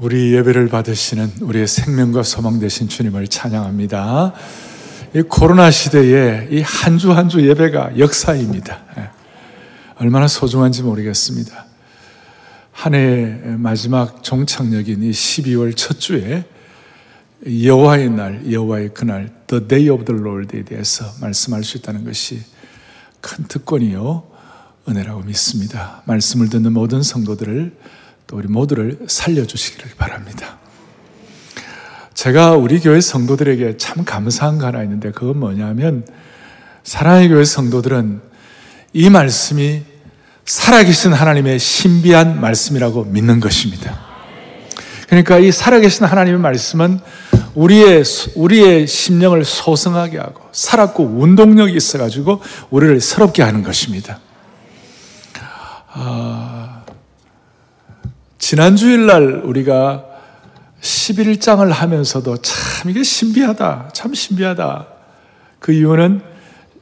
우리 예배를 받으시는 우리의 생명과 소망 되신 주님을 찬양합니다. 이 코로나 시대에 이 한 주 한 주 예배가 역사입니다. 예. 얼마나 소중한지 모르겠습니다. 한 해의 마지막 종착역인 이 12월 첫 주에 여호와의 날, 여호와의 그날, The Day of the Lord에 대해서 말씀할 수 있다는 것이 큰 특권이요 은혜라고 믿습니다. 말씀을 듣는 모든 성도들을 또 우리 모두를 살려주시기를 바랍니다. 제가 우리 교회 성도들에게 참 감사한 거 하나 있는데 그건 뭐냐면 사랑의 교회 성도들은 이 말씀이 살아계신 하나님의 신비한 말씀이라고 믿는 것입니다. 그러니까 이 살아계신 하나님의 말씀은 우리의, 우리의 심령을 소성하게 하고 살았고 운동력이 있어가지고 우리를 새롭게 하는 것입니다. 아, 지난 주일날 우리가 11장을 하면서도 참 이게 신비하다. 참 신비하다. 그 이유는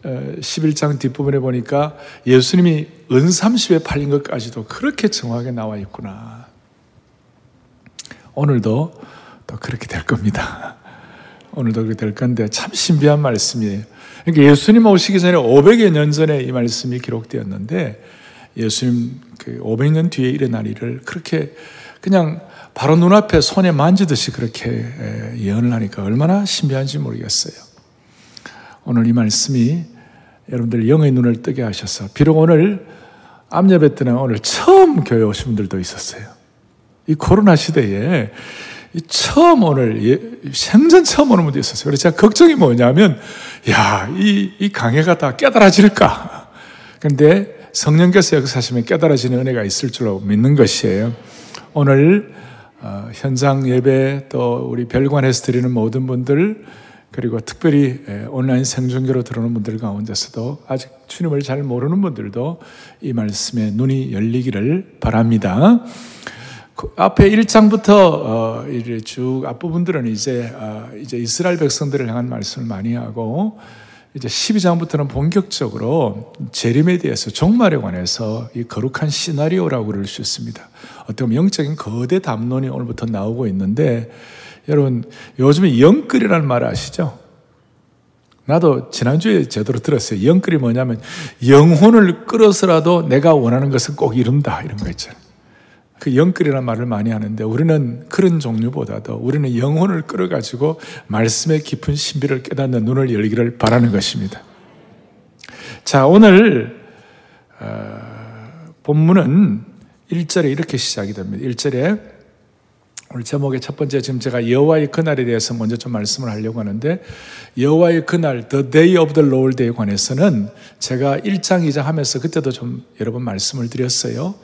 11장 어, 뒷부분에 보니까 예수님이 은30에 팔린 것까지도 그렇게 정확하게 나와 있구나. 오늘도 또 그렇게 될 겁니다. 오늘도 그렇게 될 건데 참 신비한 말씀이에요. 그러니까 예수님 오시기 전에 500여 년 전에 이 말씀이 기록되었는데 예수님 그 500년 뒤에 일어날 일을 그렇게 그냥 바로 눈앞에 손에 만지듯이 그렇게 예언을 하니까 얼마나 신비한지 모르겠어요. 오늘 이 말씀이 여러분들 영의 눈을 뜨게 하셔서 비록 오늘 암예배 때는 오늘 처음 교회 오신 분들도 있었어요. 이 코로나 시대에 처음 오늘 예, 생전 처음 오는 분도 있었어요. 그래서 제가 걱정이 뭐냐면 야, 이, 이 강해가 다 깨달아질까? 근데 성령께서 역사하시면 깨달아지는 은혜가 있을 줄로 믿는 것이에요. 오늘 어, 현장 예배 또 우리 별관에서 드리는 모든 분들 그리고 특별히 온라인 생중계로 들어오는 분들 가운데서도 아직 주님을 잘 모르는 분들도 이 말씀에 눈이 열리기를 바랍니다. 그 앞에 1장부터 어, 쭉 앞부분들은 이제 어, 이제 이스라엘 백성들을 향한 말씀을 많이 하고 이제 12장부터는 본격적으로 재림에 대해서 종말에 관해서 이 거룩한 시나리오라고 그럴 수 있습니다. 어떻게 보면 영적인 거대 담론이 오늘부터 나오고 있는데 여러분 요즘에 영끌이라는 말 아시죠? 나도 지난주에 제대로 들었어요. 영끌이 뭐냐면 영혼을 끌어서라도 내가 원하는 것을 꼭 이룬다 이런 거 있잖아요. 그 영끌이라는 말을 많이 하는데 우리는 그런 종류보다도 우리는 영혼을 끌어가지고 말씀의 깊은 신비를 깨닫는 눈을 열기를 바라는 것입니다. 자, 오늘 어, 본문은 1절에 이렇게 시작이 됩니다. 1절에 오늘 제목의 첫 번째 지금 제가 여호와의 그날에 대해서 먼저 좀 말씀을 하려고 하는데 여호와의 그날 The Day of the Lord에 관해서는 제가 1장 2장 하면서 그때도 좀 여러 번 말씀을 드렸어요.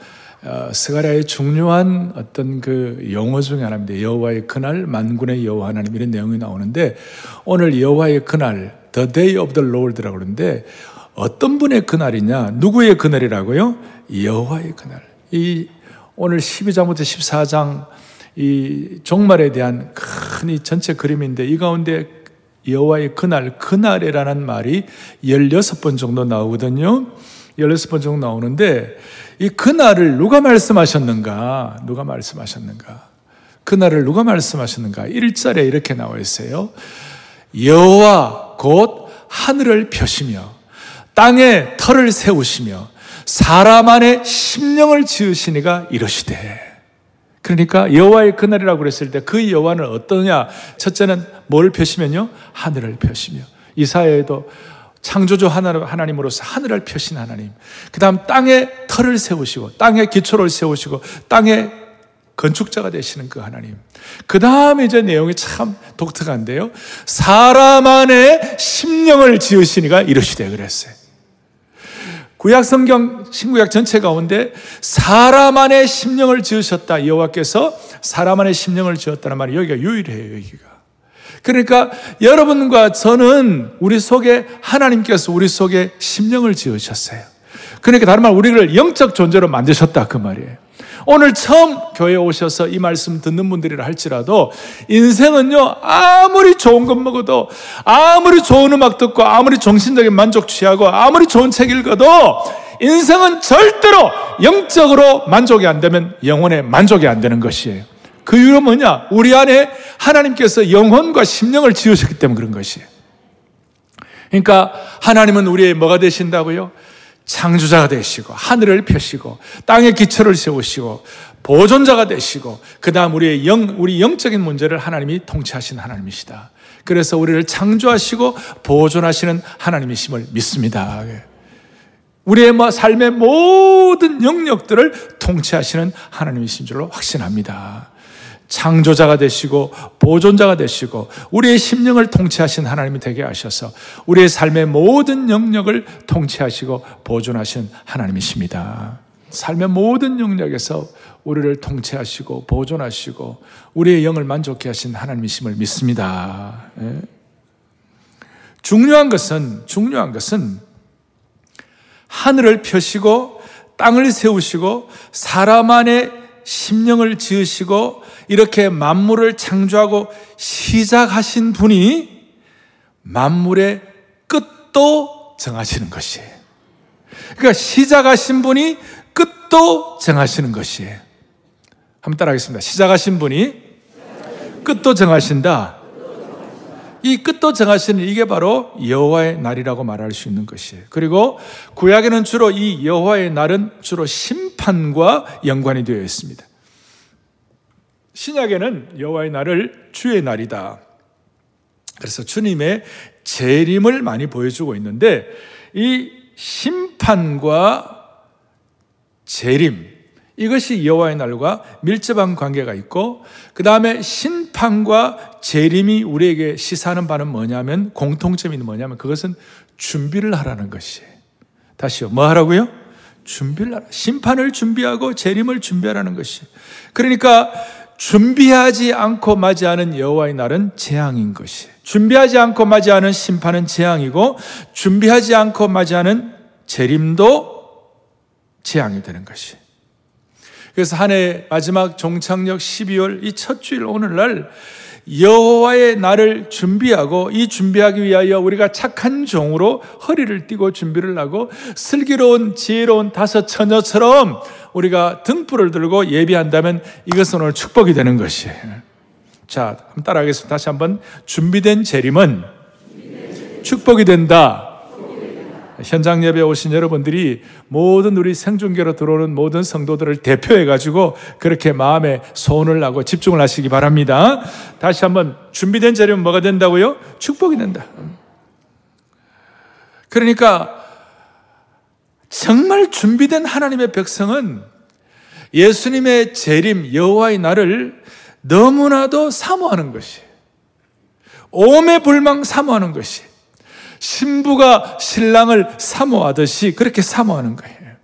어, 스가랴의 중요한 어떤 그 용어 중에 하나입니다. 여호와의 그날 만군의 여호와 하나님 이런 내용이 나오는데 오늘 여호와의 그날 The Day of the Lord라고 그러는데 어떤 분의 그날이냐? 누구의 그날이라고요? 여호와의 그날. 이 오늘 12장부터 14장 이 종말에 대한 큰 이 전체 그림인데 이 가운데 여호와의 그날, 그날이라는 말이 16번 정도 나오거든요. 16번 정도 나오는데 이 그날을 누가 말씀하셨는가? 누가 말씀하셨는가? 그날을 누가 말씀하셨는가? 1절에 이렇게 나와 있어요. 여호와 곧 하늘을 펴시며 땅에 털을 세우시며 사람 안에 심령을 지으시니가 이러시되 그러니까 여호와의 그날이라고 그랬을 때 그 여호와는 어떠냐? 첫째는 뭘 펴시면요? 하늘을 펴시며 이사야에도 창조주 하나님으로서 하늘을 펴신 하나님. 그 다음 땅에 털을 세우시고, 땅에 기초를 세우시고, 땅에 건축자가 되시는 그 하나님. 그 다음에 이제 내용이 참 독특한데요. 사람 안에 심령을 지으시니가 이러시되 그랬어요. 구약 성경 신구약 전체 가운데 사람 안에 심령을 지으셨다. 여호와께서 사람 안에 심령을 지었다는 말이 여기가 유일해요, 여기가. 그러니까 여러분과 저는 우리 속에 하나님께서 우리 속에 심령을 지으셨어요. 그러니까 다른 말 우리를 영적 존재로 만드셨다 그 말이에요. 오늘 처음 교회에 오셔서 이 말씀 듣는 분들이라 할지라도 인생은요 아무리 좋은 것 먹어도 아무리 좋은 음악 듣고 아무리 정신적인 만족 취하고 아무리 좋은 책 읽어도 인생은 절대로 영적으로 만족이 안 되면 영혼의 만족이 안 되는 것이에요. 그 이유는 뭐냐? 우리 안에 하나님께서 영혼과 심령을 지으셨기 때문에 그런 것이에요. 그러니까 하나님은 우리의 뭐가 되신다고요? 창조자가 되시고 하늘을 펴시고 땅에 기초를 세우시고 보존자가 되시고 그다음 우리의 영 우리 영적인 문제를 하나님이 통치하신 하나님이시다. 그래서 우리를 창조하시고 보존하시는 하나님이심을 믿습니다. 우리의 뭐 삶의 모든 영역들을 통치하시는 하나님이신 줄로 확신합니다. 창조자가 되시고 보존자가 되시고 우리의 심령을 통치하신 하나님이 되게 하셔서 우리의 삶의 모든 영역을 통치하시고 보존하신 하나님이십니다. 삶의 모든 영역에서 우리를 통치하시고 보존하시고 우리의 영을 만족해 하신 하나님이심을 믿습니다. 예. 중요한 것은 중요한 것은 하늘을 펴시고 땅을 세우시고 사람 안에 심령을 지으시고 이렇게 만물을 창조하고 시작하신 분이 만물의 끝도 정하시는 것이에요. 그러니까 시작하신 분이 끝도 정하시는 것이에요. 한번 따라하겠습니다. 시작하신 분이 끝도 정하신다. 이 끝도 정하시는 이게 바로 여호와의 날이라고 말할 수 있는 것이에요. 그리고 구약에는 주로 이 여호와의 날은 주로 심판과 연관이 되어 있습니다. 신약에는 여호와의 날을 주의 날이다. 그래서 주님의 재림을 많이 보여주고 있는데 이 심판과 재림 이것이 여호와의 날과 밀접한 관계가 있고 그 다음에 심판과 재림이 우리에게 시사하는 바는 뭐냐면 공통점이 뭐냐면 그것은 준비를 하라는 것이에요. 다시요. 뭐 하라고요? 준비를 하라. 심판을 준비하고 재림을 준비하라는 것이. 그러니까 준비하지 않고 맞이하는 여호와의 날은 재앙인 것이. 준비하지 않고 맞이하는 심판은 재앙이고 준비하지 않고 맞이하는 재림도 재앙이 되는 것이. 그래서 한 해 마지막 종착역 12월 이 첫 주일 오늘날 여호와의 날을 준비하고 이 준비하기 위하여 우리가 착한 종으로 허리를 띠고 준비를 하고 슬기로운 지혜로운 다섯 처녀처럼 우리가 등불을 들고 예비한다면 이것은 오늘 축복이 되는 것이에요. 자, 한번 따라하겠습니다. 다시 한번 준비된 재림은 축복이 된다. 현장 예배 오신 여러분들이 모든 우리 생중계로 들어오는 모든 성도들을 대표해 가지고 그렇게 마음에 소원을 하고 집중을 하시기 바랍니다. 다시 한번 준비된 자리면 뭐가 된다고요? 축복이 된다. 그러니까 정말 준비된 하나님의 백성은 예수님의 재림 여호와의 날을 너무나도 사모하는 것이 오매 불망 사모하는 것이 신부가 신랑을 사모하듯이 그렇게 사모하는 거예요.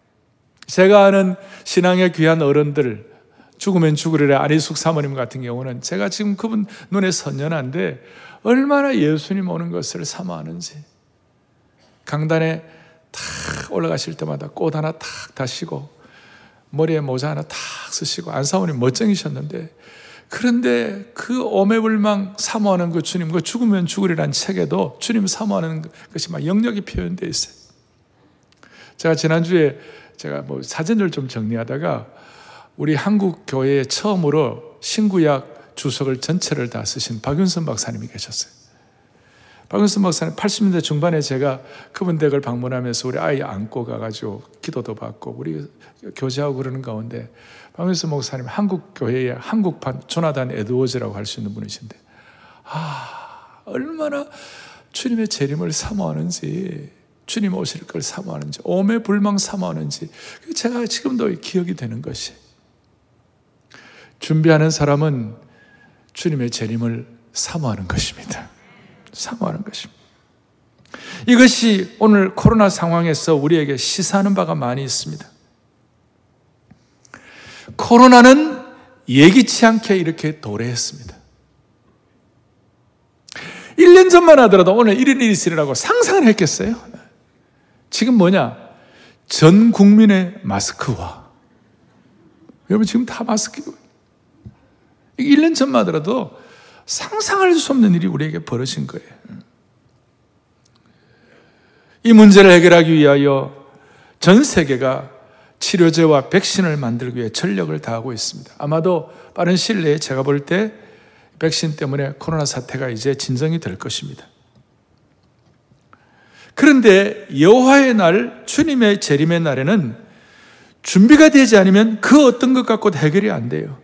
제가 아는 신앙의 귀한 어른들, 죽으면 죽으리라 안희숙 사모님 같은 경우는 제가 지금 그분 눈에 선연한데 얼마나 예수님 오는 것을 사모하는지. 강단에 탁 올라가실 때마다 꽃 하나 탁 다시고 머리에 모자 하나 탁 쓰시고 안사모님 멋쟁이셨는데 그런데 그 오매불망 사모하는 그 주님, 그 죽으면 죽으리란 책에도 주님 사모하는 것이 막 영역이 표현되어 있어요. 제가 지난주에 제가 뭐 사진을 좀 정리하다가 우리 한국 교회에 처음으로 신구약 주석을 전체를 다 쓰신 박윤선 박사님이 계셨어요. 박윤선 박사님 80년대 중반에 제가 그분 댁을 방문하면서 우리 아이 안고 가가지고 기도도 받고 우리 교제하고 그러는 가운데 박명수 목사님 한국 교회의 한국판 조나단 에드워즈라고 할 수 있는 분이신데 아 얼마나 주님의 재림을 사모하는지 주님 오실 걸 사모하는지 오매 불망 사모하는지 제가 지금도 기억이 되는 것이 준비하는 사람은 주님의 재림을 사모하는 것입니다. 사모하는 것입니다. 이것이 오늘 코로나 상황에서 우리에게 시사하는 바가 많이 있습니다. 코로나는 예기치 않게 이렇게 도래했습니다. 1년 전만 하더라도 오늘 이런 일이 있으리라고 상상을 했겠어요? 지금 뭐냐? 전 국민의 마스크와 여러분 지금 다 마스크고 1년 전만 하더라도 상상할 수 없는 일이 우리에게 벌어진 거예요. 이 문제를 해결하기 위하여 전 세계가 치료제와 백신을 만들기 위해 전력을 다하고 있습니다. 아마도 빠른 시일 내에 제가 볼 때 백신 때문에 코로나 사태가 이제 진정이 될 것입니다. 그런데 여호와의 날, 주님의 재림의 날에는 준비가 되지 않으면 그 어떤 것 갖고도 해결이 안 돼요.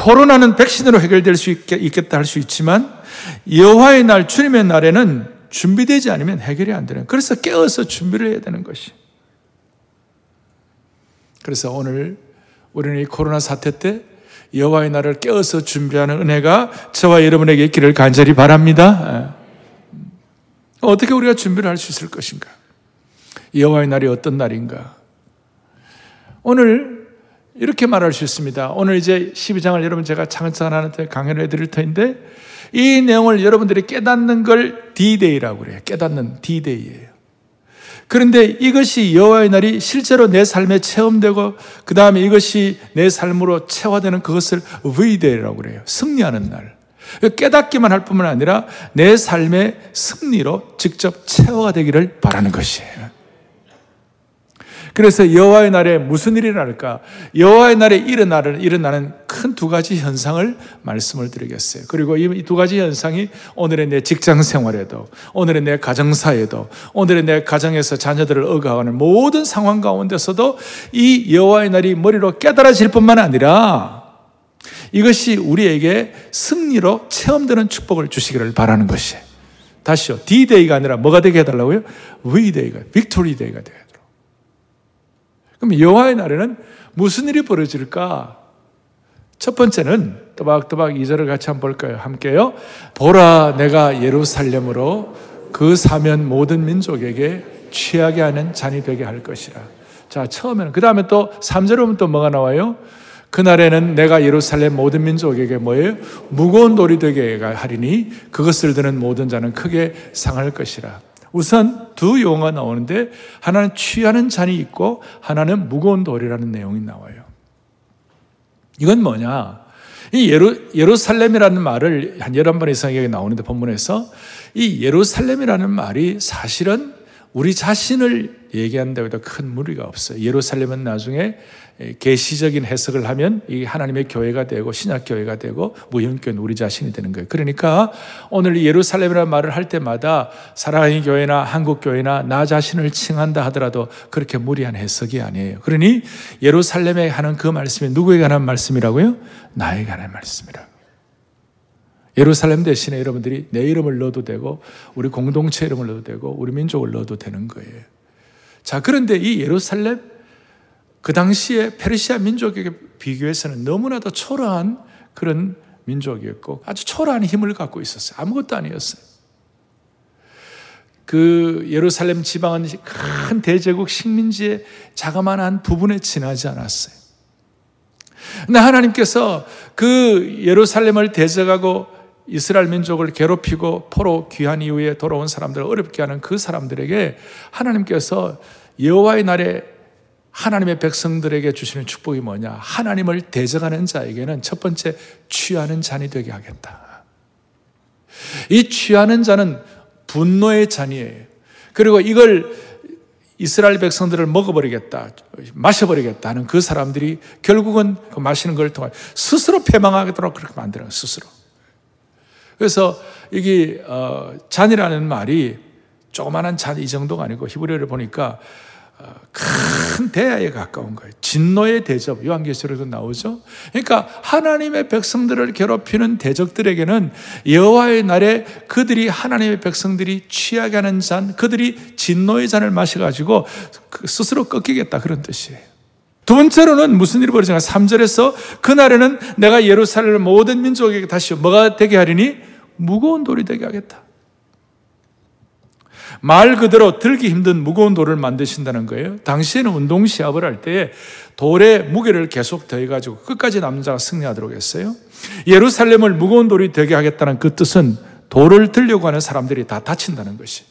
코로나는 백신으로 해결될 수 있겠다 할 수 있지만 여호와의 날, 주님의 날에는 준비되지 않으면 해결이 안 되는. 그래서 깨어서 준비를 해야 되는 것이. 그래서 오늘 우리는 이 코로나 사태 때 여호와의 날을 깨어서 준비하는 은혜가 저와 여러분에게 있기를 간절히 바랍니다. 예. 어떻게 우리가 준비를 할 수 있을 것인가? 여호와의 날이 어떤 날인가? 오늘 이렇게 말할 수 있습니다. 오늘 이제 12장을 여러분 제가 창사하한테 강연을 해드릴 터인데 이 내용을 여러분들이 깨닫는 걸 D-Day라고 그래요. 깨닫는 D-Day예요. 그런데 이것이 여호와의 날이 실제로 내 삶에 체험되고 그 다음에 이것이 내 삶으로 체화되는 그것을 V-Day라고 그래요. 승리하는 날. 깨닫기만 할 뿐만 아니라 내 삶의 승리로 직접 체화가 되기를 바라는 것이에요. 그래서 여호와의 날에 무슨 일이 날까? 여호와의 날에 일어나는 일어나는 큰 두 가지 현상을 말씀을 드리겠어요. 그리고 이 두 가지 현상이 오늘의 내 직장 생활에도, 오늘의 내 가정사에도, 오늘의 내 가정에서 자녀들을 억압하는 모든 상황 가운데서도 이 여호와의 날이 머리로 깨달아질 뿐만 아니라 이것이 우리에게 승리로 체험되는 축복을 주시기를 바라는 것이에요. 다시요. D-Day가 아니라 뭐가 되게 해달라고요? V-Day가, Victory Day가 돼요. 그럼 여호와의 날에는 무슨 일이 벌어질까? 첫 번째는 또박또박 이절을 같이 한번 볼까요? 함께요. 보라 내가 예루살렘으로 그 사면 모든 민족에게 취하게 하는 잔이 되게 할 것이라. 자, 처음에는 그 다음에 또 3절에 보면 또 뭐가 나와요? 그날에는 내가 예루살렘 모든 민족에게 뭐예요? 무거운 돌이 되게 하리니 그것을 드는 모든 자는 크게 상할 것이라. 우선 두 용어가 나오는데 하나는 취하는 잔이 있고 하나는 무거운 돌이라는 내용이 나와요. 이건 뭐냐? 이 예루, 예루살렘이라는 말을 한 11번 이상 여기 나오는데 본문에서 이 예루살렘이라는 말이 사실은 우리 자신을 얘기한다고 해도 큰 무리가 없어요. 예루살렘은 나중에 계시적인 해석을 하면 이 하나님의 교회가 되고 신약 교회가 되고 무형교회는 우리 자신이 되는 거예요. 그러니까 오늘 예루살렘이라는 말을 할 때마다 사랑하는 교회나 한국 교회나 나 자신을 칭한다 하더라도 그렇게 무리한 해석이 아니에요. 그러니 예루살렘에 하는 그 말씀이 누구에 관한 말씀이라고요? 나에 관한 말씀이라. 예루살렘 대신에 여러분들이 내 이름을 넣어도 되고 우리 공동체 이름을 넣어도 되고 우리 민족을 넣어도 되는 거예요. 자, 그런데 이 예루살렘 그 당시에 페르시아 민족에게 비교해서는 너무나도 초라한 그런 민족이었고 아주 초라한 힘을 갖고 있었어요. 아무것도 아니었어요. 그 예루살렘 지방은 큰 대제국 식민지의 자그마한 부분에 지나지 않았어요. 근데 하나님께서 그 예루살렘을 대적하고 이스라엘 민족을 괴롭히고 포로 귀한 이후에 돌아온 사람들을 어렵게 하는 그 사람들에게 하나님께서 여호와의 날에 하나님의 백성들에게 주시는 축복이 뭐냐? 하나님을 대적하는 자에게는 첫 번째 취하는 잔이 되게 하겠다. 이 취하는 잔은 분노의 잔이에요. 그리고 이걸 이스라엘 백성들을 먹어버리겠다, 마셔버리겠다는 그 사람들이 결국은 그 마시는 걸 통해 스스로 패망하도록 그렇게 거예요, 스스로. 그래서 이게 어, 잔이라는 말이 조그마한 잔 이 정도가 아니고 히브리어를 보니까 어, 큰 대야에 가까운 거예요. 진노의 대접, 요한계시록에도 나오죠. 그러니까 하나님의 백성들을 괴롭히는 대적들에게는 여호와의 날에 그들이 하나님의 백성들이 취하게 하는 잔, 그들이 진노의 잔을 마셔가지고 그 스스로 꺾이겠다 그런 뜻이에요. 두 번째로는 무슨 일이 벌어지냐? 3절에서 그날에는 내가 예루살렘 모든 민족에게 다시 뭐가 되게 하리니 무거운 돌이 되게 하겠다. 말 그대로 들기 힘든 무거운 돌을 만드신다는 거예요. 당시에는 운동 시합을 할때 돌에 무게를 계속 더해가지고 끝까지 남는 자가 승리하도록 했어요. 예루살렘을 무거운 돌이 되게 하겠다는 그 뜻은 돌을 들려고 하는 사람들이 다 다친다는 것이.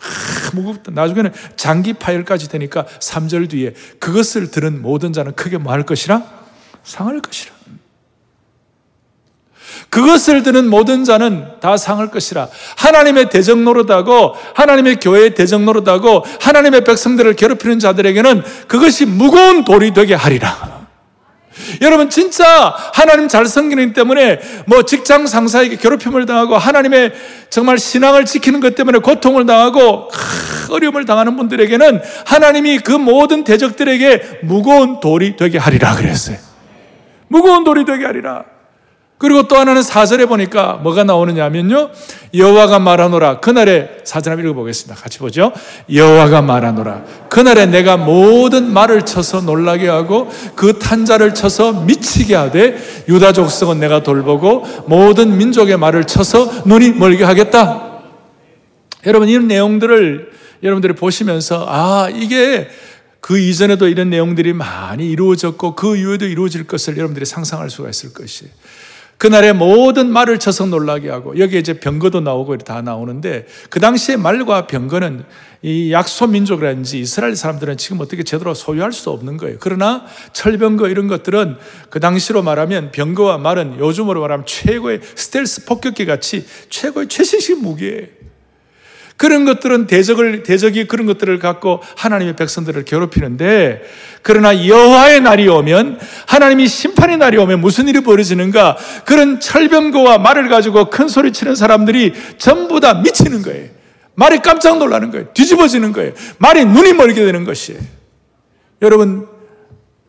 아, 무겁다. 나중에는 장기 파열까지 되니까 3절 뒤에 그것을 들은 모든 자는 크게 뭐 할 것이라? 상할 것이라. 그것을 드는 모든 자는 다 상할 것이라. 하나님의 대적 노릇하고 하나님의 교회의 대적 노릇하고 하나님의 백성들을 괴롭히는 자들에게는 그것이 무거운 돌이 되게 하리라. 여러분 진짜 하나님 잘 섬기는 때문에 뭐 직장 상사에게 괴롭힘을 당하고 하나님의 정말 신앙을 지키는 것 때문에 고통을 당하고 어려움을 당하는 분들에게는 하나님이 그 모든 대적들에게 무거운 돌이 되게 하리라 그랬어요. 무거운 돌이 되게 하리라. 그리고 또 하나는 사절에 보니까 뭐가 나오느냐면요. 여호와가 말하노라. 그날에 사절 한번 읽어보겠습니다. 같이 보죠. 여호와가 말하노라. 그날에 내가 모든 말을 쳐서 놀라게 하고 그 탄자를 쳐서 미치게 하되 유다 족속은 내가 돌보고 모든 민족의 말을 쳐서 눈이 멀게 하겠다. 여러분 이런 내용들을 여러분들이 보시면서 아 이게 그 이전에도 이런 내용들이 많이 이루어졌고 그 이후에도 이루어질 것을 여러분들이 상상할 수가 있을 것이에요. 그날에 모든 말을 쳐서 놀라게 하고 여기에 이제 병거도 나오고 다 나오는데 그 당시에 말과 병거는 이 약소 민족이라든지 이스라엘 사람들은 지금 어떻게 제대로 소유할 수 없는 거예요. 그러나 철병거 이런 것들은 그 당시로 말하면 병거와 말은 요즘으로 말하면 최고의 스텔스 폭격기 같이 최고의 최신식 무기예요. 그런 것들은 대적을 대적이 그런 것들을 갖고 하나님의 백성들을 괴롭히는데 그러나 여호와의 날이 오면 하나님이 심판의 날이 오면 무슨 일이 벌어지는가? 그런 철병거와 말을 가지고 큰 소리 치는 사람들이 전부 다 미치는 거예요. 말이 깜짝 놀라는 거예요. 뒤집어지는 거예요. 말이 눈이 멀게 되는 것이에요. 여러분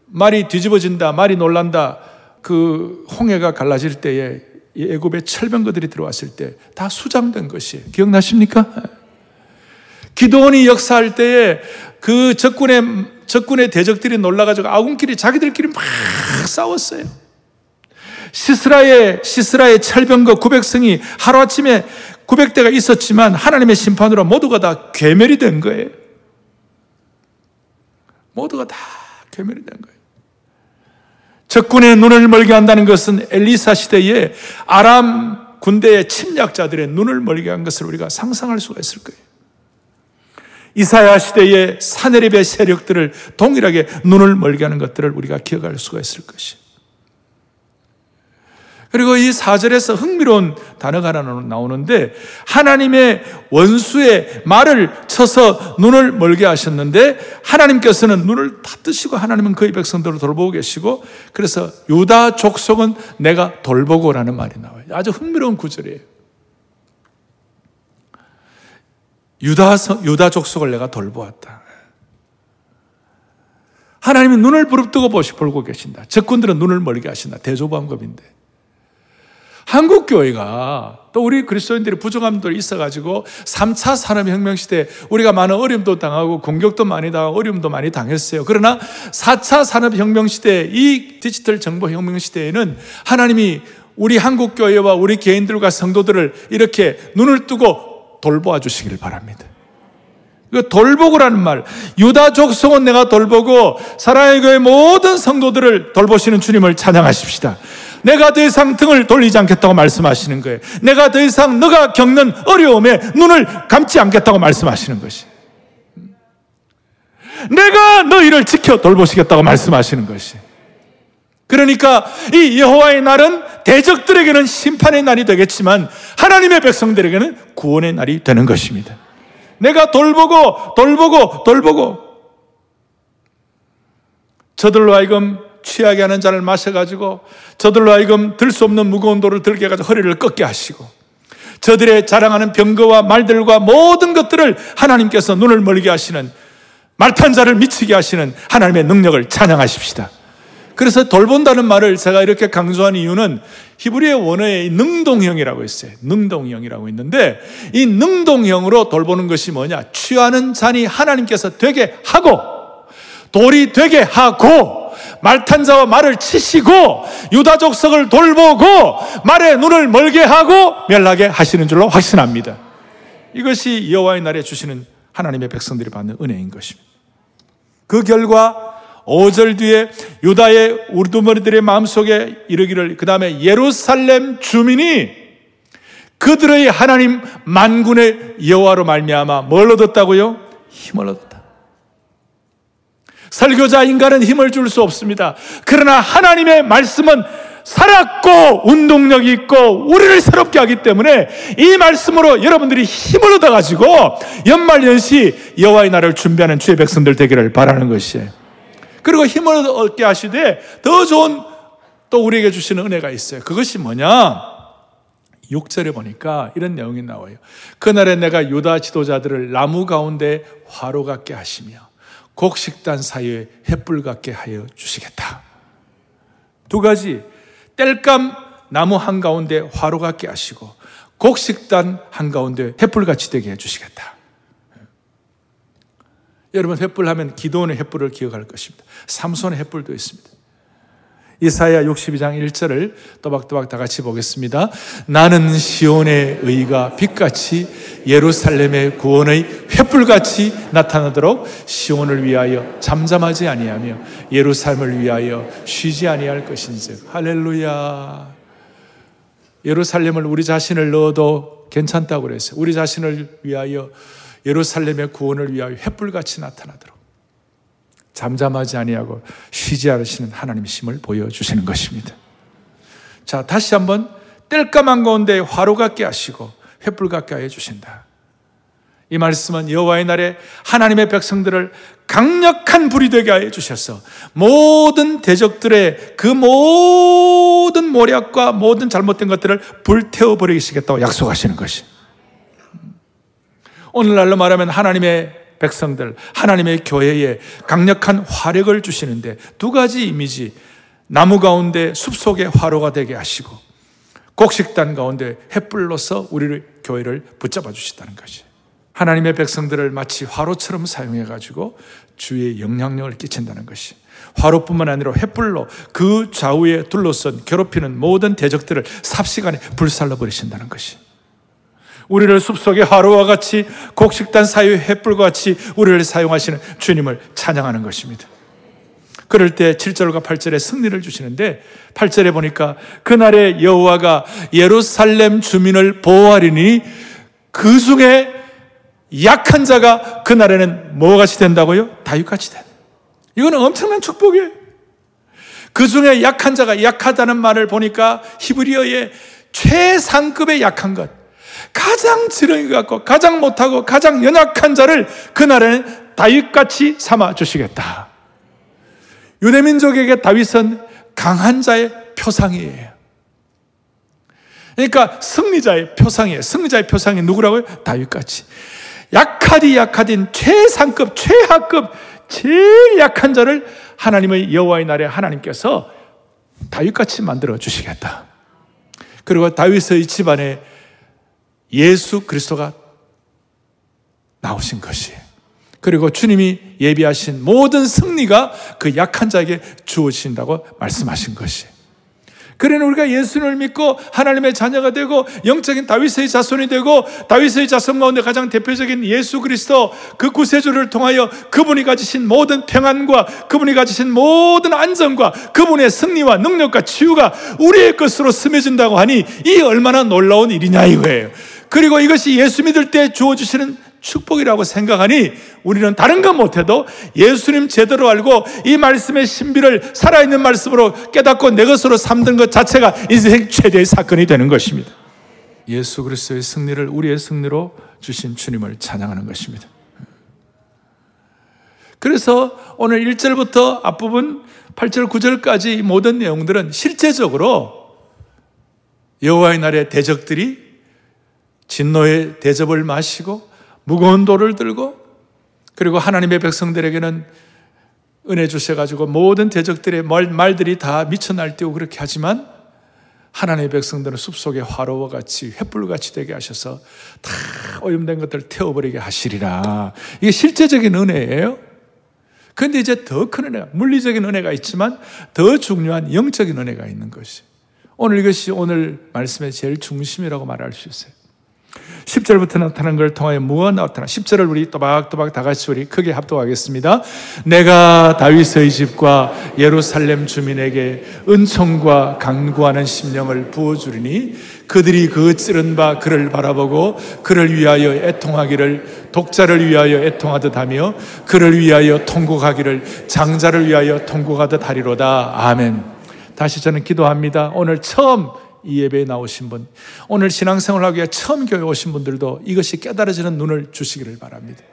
말이 뒤집어진다, 말이 놀란다. 그 홍해가 갈라질 때에 애굽의 철병거들이 들어왔을 때 다 수장된 것이 기억나십니까? 기도원이 역사할 때에 그 적군의 적군의 대적들이 놀라가지고 아군끼리 자기들끼리 막 싸웠어요. 시스라의 시스라의 철병거 900성이 하루아침에 900대가 있었지만 하나님의 심판으로 모두가 다 괴멸이 된 거예요. 모두가 다 괴멸이 된 거예요. 적군의 눈을 멀게 한다는 것은 엘리사 시대에 아람 군대의 침략자들의 눈을 멀게 한 것을 우리가 상상할 수가 있을 거예요. 이사야 시대의 사내립의 세력들을 동일하게 눈을 멀게 하는 것들을 우리가 기억할 수가 있을 것이. 그리고 이 사절에서 흥미로운 단어가 하나 나오는데 하나님의 원수의 말을 쳐서 눈을 멀게 하셨는데 하나님께서는 눈을 다 뜨시고 하나님은 그의 백성들을 돌보고 계시고 그래서 유다 족속은 내가 돌보고라는 말이 나와요. 아주 흥미로운 구절이에요. 유다, 유다 족속을 내가 돌보았다. 하나님이 눈을 부릅뜨고 보시, 보고 계신다. 적군들은 눈을 멀게 하신다. 대조방법인데. 한국 교회가 또 우리 그리스도인들이 부정함도 있어가지고 3차 산업혁명 시대 우리가 많은 어려움도 당하고 공격도 많이 당하고 어려움도 많이 당했어요. 그러나 4차 산업혁명 시대 이 디지털 정보혁명 시대에는 하나님이 우리 한국 교회와 우리 개인들과 성도들을 이렇게 눈을 뜨고 돌보아 주시기를 바랍니다. 그 돌보고라는 말, 유다 족속은 내가 돌보고 사랑의 교회 모든 성도들을 돌보시는 주님을 찬양하십시다. 내가 더 이상 등을 돌리지 않겠다고 말씀하시는 거예요. 내가 더 이상 너가 겪는 어려움에 눈을 감지 않겠다고 말씀하시는 것이. 내가 너희를 지켜 돌보시겠다고 말씀하시는 것이. 그러니까 이 여호와의 날은 대적들에게는 심판의 날이 되겠지만 하나님의 백성들에게는 구원의 날이 되는 것입니다. 내가 돌보고 돌보고 돌보고 저들로 하여금 취하게 하는 잔을 마셔가지고 저들로 하여금 들 수 없는 무거운 돌을 들게 해가지고 허리를 꺾게 하시고 저들의 자랑하는 병거와 말들과 모든 것들을 하나님께서 눈을 멀게 하시는 말탄 자를 미치게 하시는 하나님의 능력을 찬양하십시다. 그래서 돌본다는 말을 제가 이렇게 강조한 이유는 히브리의 원어에 능동형이라고 있어요. 능동형이라고 있는데 이 능동형으로 돌보는 것이 뭐냐? 취하는 잔이 하나님께서 되게 하고 돌이 되게 하고 말탄 자와 말을 치시고 유다 족속을 돌보고 말의 눈을 멀게 하고 멸하게 하시는 줄로 확신합니다. 이것이 여호와의 날에 주시는 하나님의 백성들이 받는 은혜인 것입니다. 그 결과 5절 뒤에 유다의 우두머리들의 마음속에 이르기를 그 다음에 예루살렘 주민이 그들의 하나님 만군의 여호와로 말미암아 뭘 얻었다고요? 힘을 얻었다. 설교자 인간은 힘을 줄 수 없습니다. 그러나 하나님의 말씀은 살았고 운동력이 있고 우리를 새롭게 하기 때문에 이 말씀으로 여러분들이 힘을 얻어가지고 연말연시 여호와의 날을 준비하는 주의 백성들 되기를 바라는 것이에요. 그리고 힘을 얻게 하시되 더 좋은 또 우리에게 주시는 은혜가 있어요. 그것이 뭐냐? 6절에 보니까 이런 내용이 나와요. 그날에 내가 유다 지도자들을 나무 가운데 화로 같게 하시며 곡식단 사이에 햇불 같게 하여 주시겠다. 두 가지 땔감 나무 한가운데 화로 같게 하시고 곡식단 한가운데 햇불같이 되게 해주시겠다. 여러분 햇불 하면 기도원의 햇불을 기억할 것입니다. 삼손의 햇불도 있습니다. 이사야 62장 1절을 또박또박 다 같이 보겠습니다. 나는 시온의 의가 빛같이 예루살렘의 구원의 횃불같이 나타나도록 시온을 위하여 잠잠하지 아니하며 예루살렘을 위하여 쉬지 아니할 것인즉 할렐루야. 예루살렘을 우리 자신을 넣어도 괜찮다고 그랬어요. 우리 자신을 위하여 예루살렘의 구원을 위하여 횃불같이 나타나도록 잠잠하지 아니하고 쉬지 않으시는 하나님심을 보여주시는 것입니다. 자, 다시 한번 뗄까만 가운데 화로 같게 하시고 횃불 같게 해 주신다. 이 말씀은 여호와의 날에 하나님의 백성들을 강력한 불이 되게 해 주셔서 모든 대적들의 그 모든 모략과 모든 잘못된 것들을 불태워 버리시겠다고 약속하시는 것이. 오늘날로 말하면 하나님의 백성들, 하나님의 교회에 강력한 화력을 주시는데 두 가지 이미지, 나무 가운데 숲속의 화로가 되게 하시고 곡식단 가운데 햇불로서 우리를 교회를 붙잡아 주시다는 것이. 하나님의 백성들을 마치 화로처럼 사용해 가지고 주의 영향력을 끼친다는 것이. 화로뿐만 아니라 햇불로 그 좌우에 둘러선 괴롭히는 모든 대적들을 삽시간에 불살라 버리신다는 것이. 우리를 숲속의 하루와 같이 곡식단 사이의 햇불과 같이 우리를 사용하시는 주님을 찬양하는 것입니다. 그럴 때 7절과 8절에 승리를 주시는데 8절에 보니까 그날에 여호와가 예루살렘 주민을 보호하리니 그 중에 약한 자가 그날에는 뭐같이 된다고요? 다윗같이 된. 이거는 엄청난 축복이에요. 그 중에 약한 자가 약하다는 말을 보니까 히브리어의 최상급의 약한 것. 가장 지렁이 같고 가장 못하고 가장 연약한 자를 그날에는 다윗같이 삼아 주시겠다. 유대 민족에게 다윗은 강한 자의 표상이에요. 그러니까 승리자의 표상이에요. 승리자의 표상이 누구라고요? 다윗같이. 약하디 약하딘 최상급, 최하급, 제일 약한 자를 하나님의 여호와의 날에 하나님께서 다윗같이 만들어 주시겠다. 그리고 다윗의 집안에 예수 그리스도가 나오신 것이 그리고 주님이 예비하신 모든 승리가 그 약한 자에게 주어진다고 말씀하신 것이 그러니 우리가 예수를 믿고 하나님의 자녀가 되고 영적인 다윗의 자손이 되고 다윗의 자손 가운데 가장 대표적인 예수 그리스도 그 구세주를 통하여 그분이 가지신 모든 평안과 그분이 가지신 모든 안정과 그분의 승리와 능력과 치유가 우리의 것으로 스며진다고 하니 이 얼마나 놀라운 일이냐 이거예요. 그리고 이것이 예수 믿을 때 주어주시는 축복이라고 생각하니 우리는 다른 것 못해도 예수님 제대로 알고 이 말씀의 신비를 살아있는 말씀으로 깨닫고 내 것으로 삼는 것 자체가 인생 최대의 사건이 되는 것입니다. 예수 그리스도의 승리를 우리의 승리로 주신 주님을 찬양하는 것입니다. 그래서 오늘 1절부터 앞부분 8절, 9절까지 모든 내용들은 실제적으로 여호와의 날에 대적들이 진노의 대접을 마시고 무거운 돌을 들고 그리고 하나님의 백성들에게는 은혜 주셔가지고 모든 대적들의 말, 말들이 다 미쳐 날뛰고 그렇게 하지만 하나님의 백성들은 숲속의 화로와 같이 횃불같이 되게 하셔서 다 오염된 것들을 태워버리게 하시리라. 이게 실제적인 은혜예요. 그런데 이제 더 큰 은혜, 물리적인 은혜가 있지만 더 중요한 영적인 은혜가 있는 것이. 오늘 이것이 오늘 말씀의 제일 중심이라고 말할 수 있어요. 10절부터 나타난 걸 통하여 무엇 나타나? 10절을 우리 또박또박 다 같이 우리 크게 합독하겠습니다. 내가 다윗의 집과 예루살렘 주민에게 은총과 강구하는 심령을 부어주리니 그들이 그 찌른 바 그를 바라보고 그를 위하여 애통하기를 독자를 위하여 애통하듯 하며 그를 위하여 통곡하기를 장자를 위하여 통곡하듯 하리로다. 아멘. 다시 저는 기도합니다. 오늘 처음 이 예배에 나오신 분, 오늘 신앙생활 하기 위해 처음 교회 오신 분들도 이것이 깨달아지는 눈을 주시기를 바랍니다.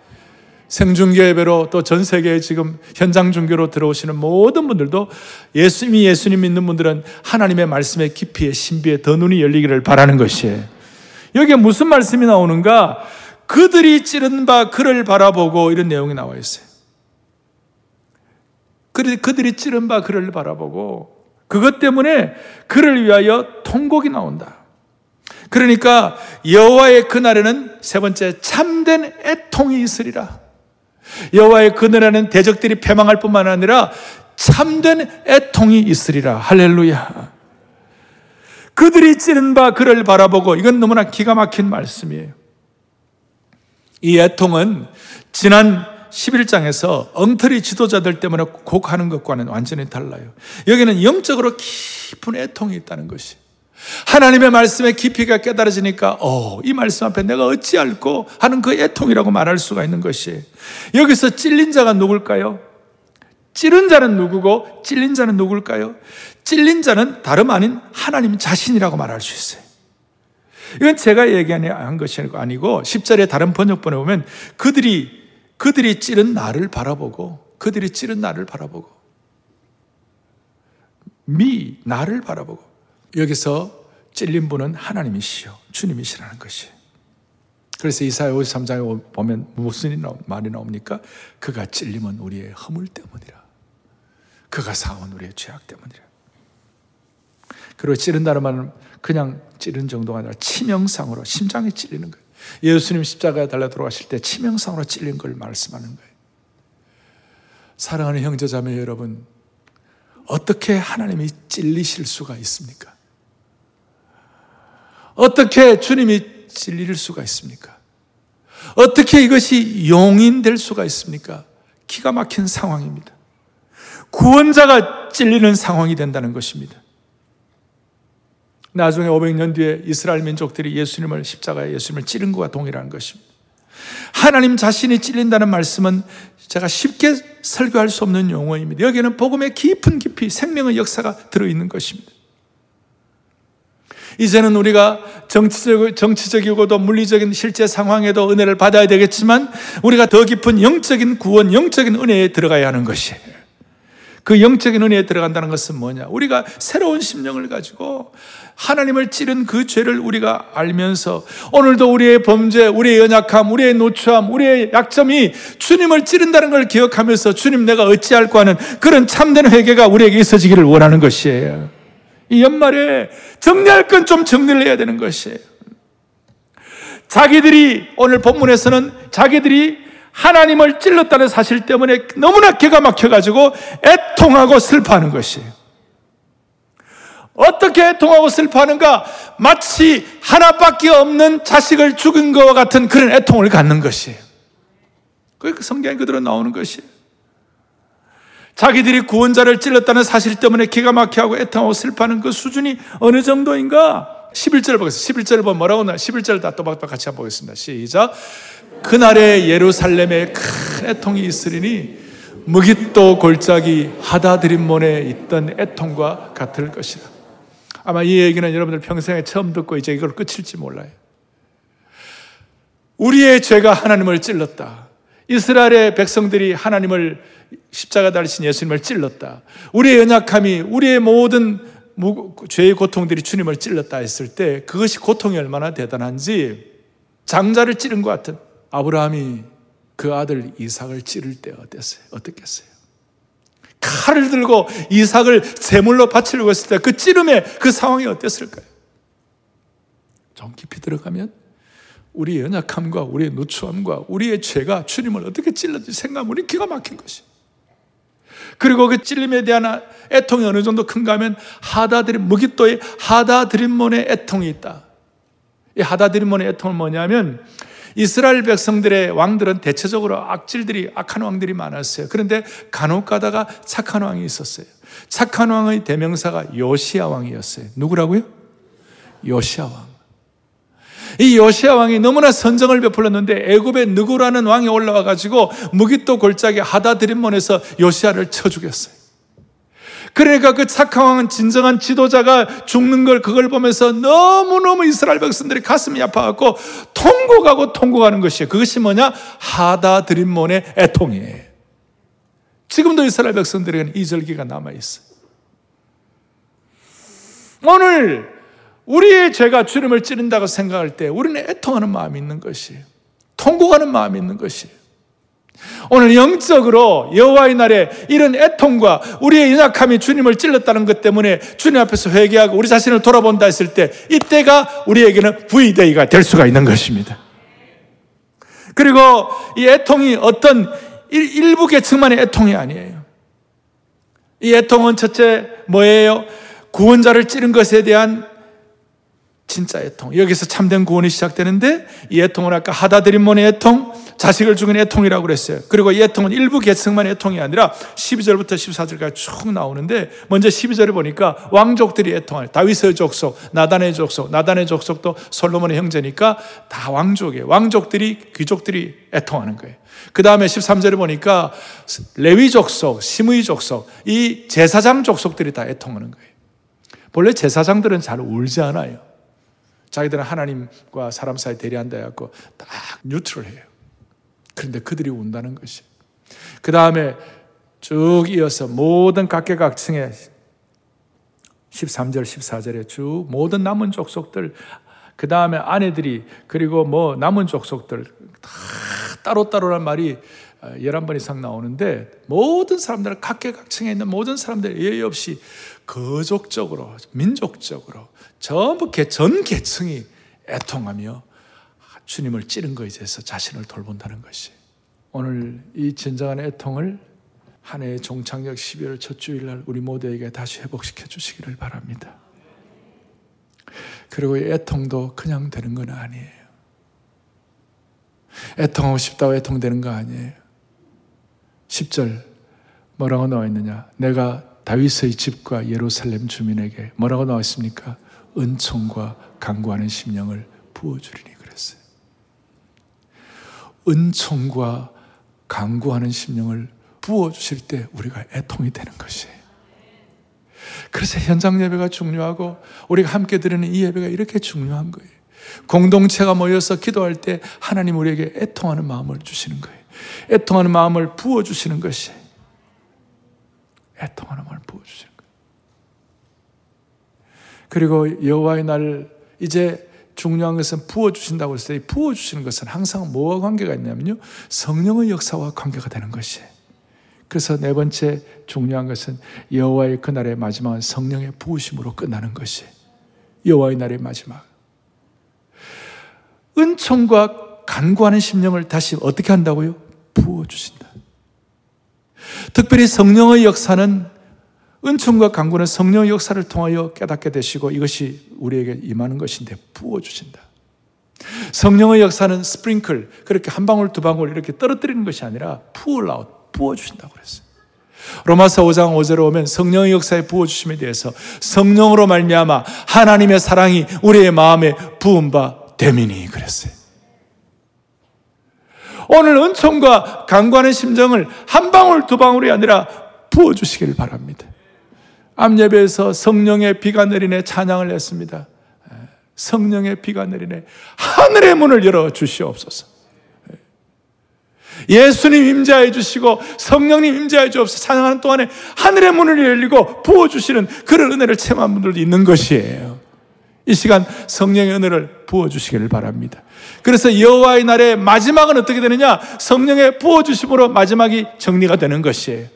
생중계 예배로 또 전 세계에 지금 현장 중계로 들어오시는 모든 분들도 예수님이 예수님 믿는 분들은 하나님의 말씀의 깊이에 신비에 더 눈이 열리기를 바라는 것이에요. 여기에 무슨 말씀이 나오는가? 그들이 찌른 바 그를 바라보고 이런 내용이 나와 있어요. 그들이 찌른 바 그를 바라보고 그것 때문에 그를 위하여 통곡이 나온다. 그러니까 여호와의 그날에는 세 번째 참된 애통이 있으리라. 여호와의 그날에는 대적들이 패망할 뿐만 아니라 참된 애통이 있으리라. 할렐루야. 그들이 찌른 바 그를 바라보고 이건 너무나 기가 막힌 말씀이에요. 이 애통은 지난 11장에서 엉터리 지도자들 때문에 곡하는 것과는 완전히 달라요. 여기는 영적으로 깊은 애통이 있다는 것이. 하나님의 말씀의 깊이가 깨달아지니까, 어, 이 말씀 앞에 내가 어찌할고 하는 그 애통이라고 말할 수가 있는 것이. 여기서 찔린 자가 누굴까요? 찌른 자는 누구고, 찔린 자는 누굴까요? 찔린 자는 다름 아닌 하나님 자신이라고 말할 수 있어요. 이건 제가 얘기한 것이 아니고 10절의 다른 번역본에 보면 그들이 그들이 찌른 나를 바라보고 그들이 찌른 나를 바라보고 미 나를 바라보고 여기서 찔린 분은 하나님이시요 주님이시라는 것이. 그래서 이사야 53장에 보면 무슨 말이 나옵니까? 그가 찔림은 우리의 허물 때문이라. 그가 상한 우리의 죄악 때문이라. 그리고 찌른다는 말은 그냥 찌른 정도가 아니라 치명상으로 심장이 찔리는 거예요. 예수님 십자가에 달려 돌아가실 때 치명상으로 찔린 걸 말씀하는 거예요. 사랑하는 형제자매 여러분, 어떻게 하나님이 찔리실 수가 있습니까? 어떻게 주님이 찔릴 수가 있습니까? 어떻게 이것이 용인될 수가 있습니까? 기가 막힌 상황입니다. 구원자가 찔리는 상황이 된다는 것입니다. 나중에 500년 뒤에 이스라엘 민족들이 예수님을 십자가에 예수님을 찌른 것과 동일한 것입니다. 하나님 자신이 찔린다는 말씀은 제가 쉽게 설교할 수 없는 용어입니다. 여기는 복음의 깊은 깊이 생명의 역사가 들어있는 것입니다. 이제는 우리가 정치적, 정치적이고도 물리적인 실제 상황에도 은혜를 받아야 되겠지만 우리가 더 깊은 영적인 구원, 영적인 은혜에 들어가야 하는 것이에요. 그 영적인 은혜에 들어간다는 것은 뭐냐? 우리가 새로운 심령을 가지고 하나님을 찌른 그 죄를 우리가 알면서 오늘도 우리의 범죄, 우리의 연약함, 우리의 노추함, 우리의 약점이 주님을 찌른다는 걸 기억하면서 주님 내가 어찌할까 하는 그런 참된 회개가 우리에게 있어지기를 원하는 것이에요. 이 연말에 정리할 건 좀 정리를 해야 되는 것이에요. 자기들이 오늘 본문에서는 자기들이 하나님을 찔렀다는 사실 때문에 너무나 기가 막혀가지고 애통하고 슬퍼하는 것이에요. 어떻게 애통하고 슬퍼하는가? 마치 하나밖에 없는 자식을 죽은 것과 같은 그런 애통을 갖는 것이에요. 그 성경에 그대로 나오는 것이에요. 자기들이 구원자를 찔렀다는 사실 때문에 기가 막혀하고 애통하고 슬퍼하는 그 수준이 어느 정도인가? 11절을 보겠습니다. 11절을 보면 뭐라고 나 11절 다 또박또박 같이 한번 보겠습니다. 시작. 그날에 예루살렘에 큰 애통이 있으리니 무깃도 골짜기 하다드림몬에 있던 애통과 같을 것이라. 아마 이 얘기는 여러분들 평생에 처음 듣고 이제 이걸 끝일지 몰라요. 우리의 죄가 하나님을 찔렀다. 이스라엘의 백성들이 하나님을 십자가 달리신 예수님을 찔렀다. 우리의 연약함이 우리의 모든 죄의 고통들이 주님을 찔렀다 했을 때 그것이 고통이 얼마나 대단한지 장자를 찌른 것 같은 아브라함이 그 아들 이삭을 찌를 때 어땠어요? 어떻겠어요? 칼을 들고 이삭을 제물로 바치려고 했을 때 그 찌름의 그 상황이 어땠을까요? 좀 깊이 들어가면 우리의 연약함과 우리의 누추함과 우리의 죄가 주님을 어떻게 찔렀지 생각하면 기가 막힌 것이. 그리고 그 찔림에 대한 애통이 어느 정도 큰가 하면 하다드림, 무기또의 하다드림몬의 애통이 있다. 이 하다드림몬의 애통은 뭐냐면 이스라엘 백성들의 왕들은 대체적으로 악질들이 악한 왕들이 많았어요. 그런데 간혹 가다가 착한 왕이 있었어요. 착한 왕의 대명사가 요시아 왕이었어요. 누구라고요? 요시아 왕. 이 요시아 왕이 너무나 선정을 베풀었는데 애굽의 느구라는 왕이 올라와 가지고 무기또 골짜기 하다드림몬에서 요시아를 쳐 죽였어요. 그러니까 그 착한 진정한 지도자가 죽는 걸 그걸 보면서 너무너무 이스라엘 백성들이 가슴이 아파갖고 통곡하고 통곡하는 것이에요. 그것이 뭐냐? 하다 드림몬의 애통이에요. 지금도 이스라엘 백성들에게는 이 절기가 남아있어요. 오늘 우리의 죄가 주름을 찌른다고 생각할 때 우리는 애통하는 마음이 있는 것이에요. 통곡하는 마음이 있는 것이에요. 오늘 영적으로 여호와의 날에 이런 애통과 우리의 연약함이 주님을 찔렀다는 것 때문에 주님 앞에서 회개하고 우리 자신을 돌아본다 했을 때 이때가 우리에게는 부이데이가 될 수가 있는 것입니다. 그리고 이 애통이 어떤 일부 계층만의 애통이 아니에요. 이 애통은 첫째 뭐예요? 구원자를 찌른 것에 대한 진짜 애통. 여기서 참된 구원이 시작되는데 이 애통은 아까 하다드림몬의 애통, 자식을 죽인 애통이라고 그랬어요. 그리고 이 애통은 일부 계층만 애통이 아니라 12절부터 14절까지 쭉 나오는데 먼저 12절을 보니까 왕족들이 애통하는 다윗의 족속, 나단의 족속, 나단의 족속도 솔로몬의 형제니까 다 왕족이에요. 왕족들이 귀족들이 애통하는 거예요. 그 다음에 13절에 보니까 레위 족속, 시므이 족속, 이 제사장 족속들이 다 애통하는 거예요. 본래 제사장들은 잘 울지 않아요. 자기들은 하나님과 사람 사이 대리한다 해갖고 딱 뉴트럴해요. 그런데 그들이 운다는 것이. 그 다음에 쭉 이어서 모든 각계각층의 13절, 14절에 쭉 모든 남은 족속들, 그 다음에 아내들이, 그리고 뭐 남은 족속들, 다 따로따로란 말이 11번 이상 나오는데 모든 사람들, 각계각층에 있는 모든 사람들 예의 없이 거족적으로, 민족적으로 전부 전 계층이 애통하며 주님을 찌른 것에 대해서 자신을 돌본다는 것이 오늘 이 진정한 애통을 한 해의 종착역 12월 첫 주일날 우리 모두에게 다시 회복시켜 주시기를 바랍니다. 그리고 이 애통도 그냥 되는 건 아니에요. 애통하고 싶다고 애통되는 거 아니에요. 10절 뭐라고 나와 있느냐? 내가 다윗의 집과 예루살렘 주민에게 뭐라고 나와 있습니까? 은총과 강구하는 심령을 부어주리니 그랬어요. 은총과 강구하는 심령을 부어주실 때 우리가 애통이 되는 것이에요. 그래서 현장 예배가 중요하고 우리가 함께 드리는 이 예배가 이렇게 중요한 거예요. 공동체가 모여서 기도할 때 하나님 우리에게 애통하는 마음을 주시는 거예요. 애통하는 마음을 부어주시는 것이 애통하는 마음을 부어주시는 거예요. 그리고 여호와의 날 이제 중요한 것은 부어주신다고 했어요. 부어주시는 것은 항상 뭐와 관계가 있냐면요. 성령의 역사와 관계가 되는 것이에요. 그래서 네 번째 중요한 것은 여호와의 그날의 마지막은 성령의 부으심으로 끝나는 것이 여호와의 날의 마지막. 은총과 간구하는 심령을 다시 어떻게 한다고요? 부어주신다. 특별히 성령의 역사는 은총과 강구는 성령의 역사를 통하여 깨닫게 되시고 이것이 우리에게 임하는 것인데 부어주신다. 성령의 역사는 스프링클, 그렇게 한 방울 두 방울 이렇게 떨어뜨리는 것이 아니라 부을라웃, 부어주신다고 그랬어요. 로마서 5장 5절에 오면 성령의 역사에 부어주심에 대해서 성령으로 말미암아 하나님의 사랑이 우리의 마음에 부은 바 되미니 그랬어요. 오늘 은총과 강구하는 심정을 한 방울 두 방울이 아니라 부어주시기를 바랍니다. 암예배에서 성령의 비가 내리네 찬양을 했습니다. 성령의 비가 내리네 하늘의 문을 열어 주시옵소서. 예수님 임재해 주시고 성령님 임재해 주옵소서 찬양하는 동안에 하늘의 문을 열리고 부어 주시는 그런 은혜를 체험한 분들도 있는 것이에요. 이 시간 성령의 은혜를 부어 주시기를 바랍니다. 그래서 여호와의 날의 마지막은 어떻게 되느냐? 성령의 부어 주심으로 마지막이 정리가 되는 것이에요.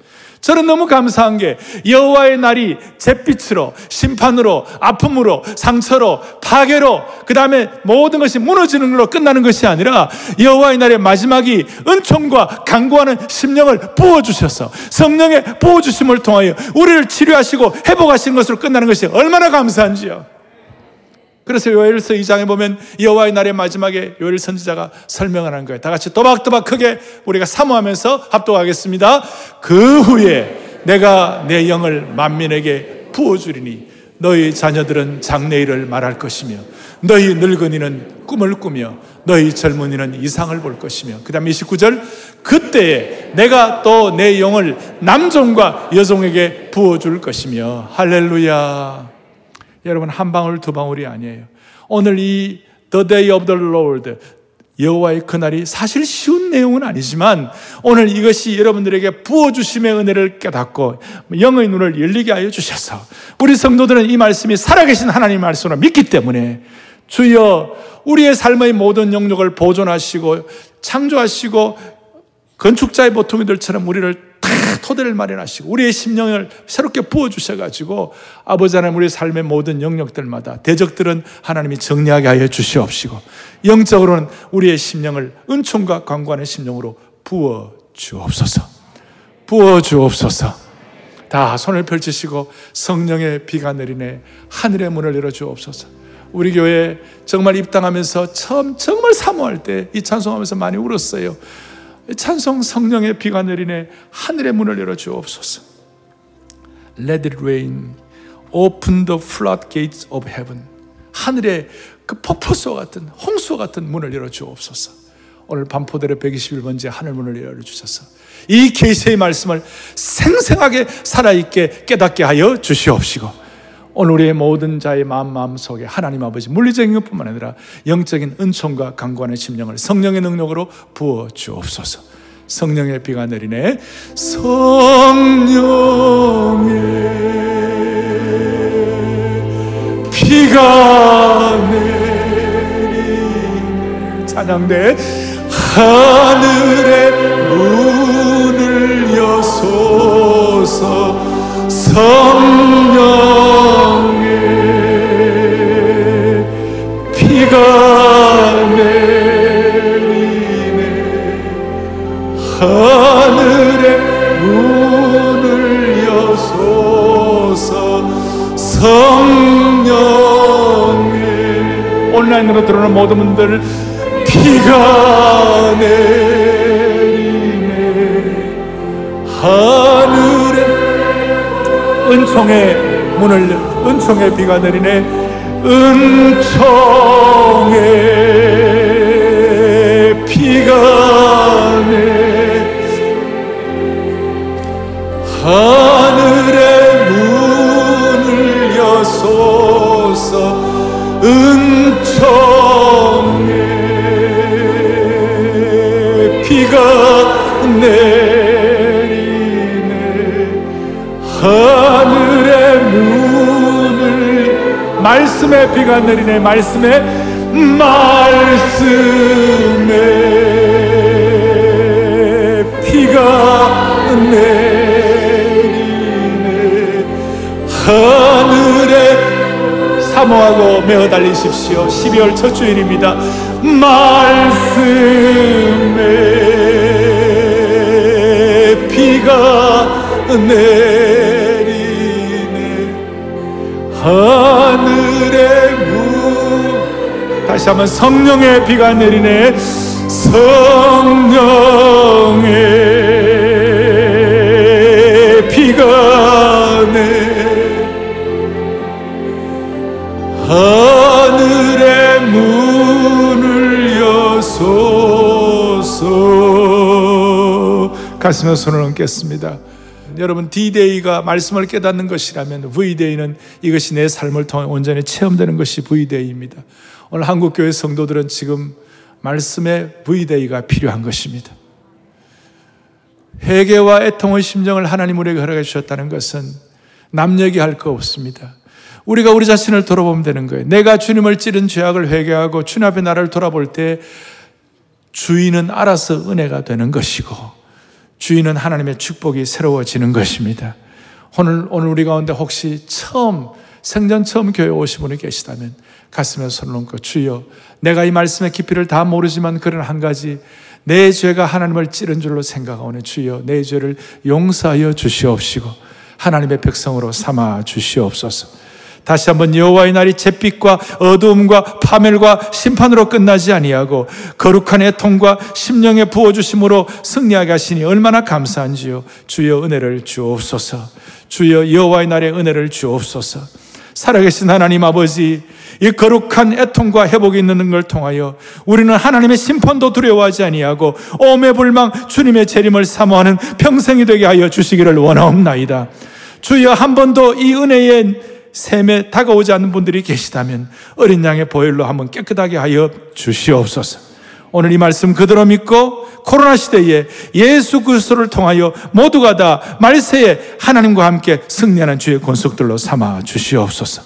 저는 너무 감사한 게 여호와의 날이 잿빛으로 심판으로 아픔으로 상처로 파괴로 그 다음에 모든 것이 무너지는 걸로 끝나는 것이 아니라 여호와의 날의 마지막이 은총과 강구하는 심령을 부어주셔서 성령의 부어주심을 통하여 우리를 치료하시고 회복하시는 것으로 끝나는 것이 얼마나 감사한지요. 그래서 요엘서 2장에 보면 여호와의 날의 마지막에 요엘 선지자가 설명을 하는 거예요. 다 같이 또박또박 크게 우리가 사모하면서 합독하겠습니다. 그 후에 내가 내 영을 만민에게 부어주리니 너희 자녀들은 장래일을 말할 것이며 너희 늙은이는 꿈을 꾸며 너희 젊은이는 이상을 볼 것이며 그 다음 29절 그때에 내가 또 내 영을 남종과 여종에게 부어줄 것이며 할렐루야 여러분 한 방울 두 방울이 아니에요. 오늘 이 The Day of the Lord 여호와의 그날이 사실 쉬운 내용은 아니지만 오늘 이것이 여러분들에게 부어주심의 은혜를 깨닫고 영의 눈을 열리게 하여 주셔서 우리 성도들은 이 말씀이 살아계신 하나님 말씀으로 믿기 때문에 주여 우리의 삶의 모든 영역을 보존하시고 창조하시고 건축자의 보통이들처럼 우리를 다 토대를 마련하시고 우리의 심령을 새롭게 부어주셔가지고 아버지 하나님 우리의 삶의 모든 영역들마다 대적들은 하나님이 정리하게 하여 주시옵시고 영적으로는 우리의 심령을 은총과 강관의 심령으로 부어 주옵소서. 부어 주옵소서. 다 손을 펼치시고 성령의 비가 내리네 하늘의 문을 열어 주옵소서. 우리 교회 정말 입당하면서 처음 정말 사모할 때 이 찬송하면서 많이 울었어요. 찬송 성령의 비가 내리네 하늘의 문을 열어 주옵소서. Let it rain. Open the floodgates of heaven. 하늘의 그 폭포수 같은 홍수 같은 문을 열어 주옵소서. 오늘 반포대로 121번째 하늘 문을 열어 주셔서 이 계시의 말씀을 생생하게 살아있게 깨닫게 하여 주시옵시고 오늘 우리의 모든 자의 마음 마음 속에 하나님 아버지 물리적인 것뿐만 아니라 영적인 은총과 강관의 심령을 성령의 능력으로 부어 주옵소서. 성령의 비가 내리네. 성령의 비가 내리네. 찬양대 하늘의 문 은총의 문을 은총의 비가 내리네. 은총의 비가 말씀의 비가 내리네. 말씀의 말씀의 비가 내리네. 하늘에 사모하고 메어 달리십시오. 12월 첫 주일입니다. 말씀의 비가 내리네 하늘의 문. 다시 한번 성령의 비가 내리네. 성령의 비가 내. 하늘의 문을 여소서. 가슴에 손을 얹겠습니다 여러분 D-Day가 말씀을 깨닫는 것이라면 V-Day는 이것이 내 삶을 통해 온전히 체험되는 것이 V-Day입니다. 오늘 한국교회 성도들은 지금 말씀의 V-Day가 필요한 것입니다. 회개와 애통의 심정을 하나님 우리에게 허락해 주셨다는 것은 남 얘기할 거 없습니다. 우리가 우리 자신을 돌아보면 되는 거예요. 내가 주님을 찌른 죄악을 회개하고 주님 앞에 나를 돌아볼 때 주인은 알아서 은혜가 되는 것이고 주인은 하나님의 축복이 새로워지는 것입니다. 오늘, 오늘 우리 가운데 혹시 처음, 생전 처음 교회 오신 분이 계시다면 가슴에 손을 얹고 주여 내가 이 말씀의 깊이를 다 모르지만 그런 한 가지 내 죄가 하나님을 찌른 줄로 생각하오니 주여 내 죄를 용서하여 주시옵시고 하나님의 백성으로 삼아 주시옵소서. 다시 한번 여호와의 날이 잿빛과 어두움과 파멸과 심판으로 끝나지 아니하고 거룩한 애통과 심령에 부어 주심으로 승리하게 하시니 얼마나 감사한지요. 주여 은혜를 주옵소서. 주여 여호와의 날에 은혜를 주옵소서. 살아계신 하나님 아버지, 이 거룩한 애통과 회복이 있는 걸 통하여 우리는 하나님의 심판도 두려워하지 아니하고 오매 불망 주님의 재림을 사모하는 평생이 되게 하여 주시기를 원하옵나이다. 주여 한 번도 이 은혜의 샘에 다가오지 않는 분들이 계시다면 어린 양의 보혈로 한번 깨끗하게 하여 주시옵소서. 오늘 이 말씀 그대로 믿고 코로나 시대에 예수 그리스도를 통하여 모두가 다 말세에 하나님과 함께 승리하는 주의 권속들로 삼아 주시옵소서.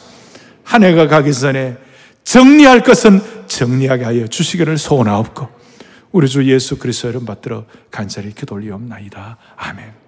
한 해가 가기 전에 정리할 것은 정리하게 하여 주시기를 소원하옵고 우리 주 예수 그리스도 이름 받들어 간절히 기도 올리옵나이다. 아멘.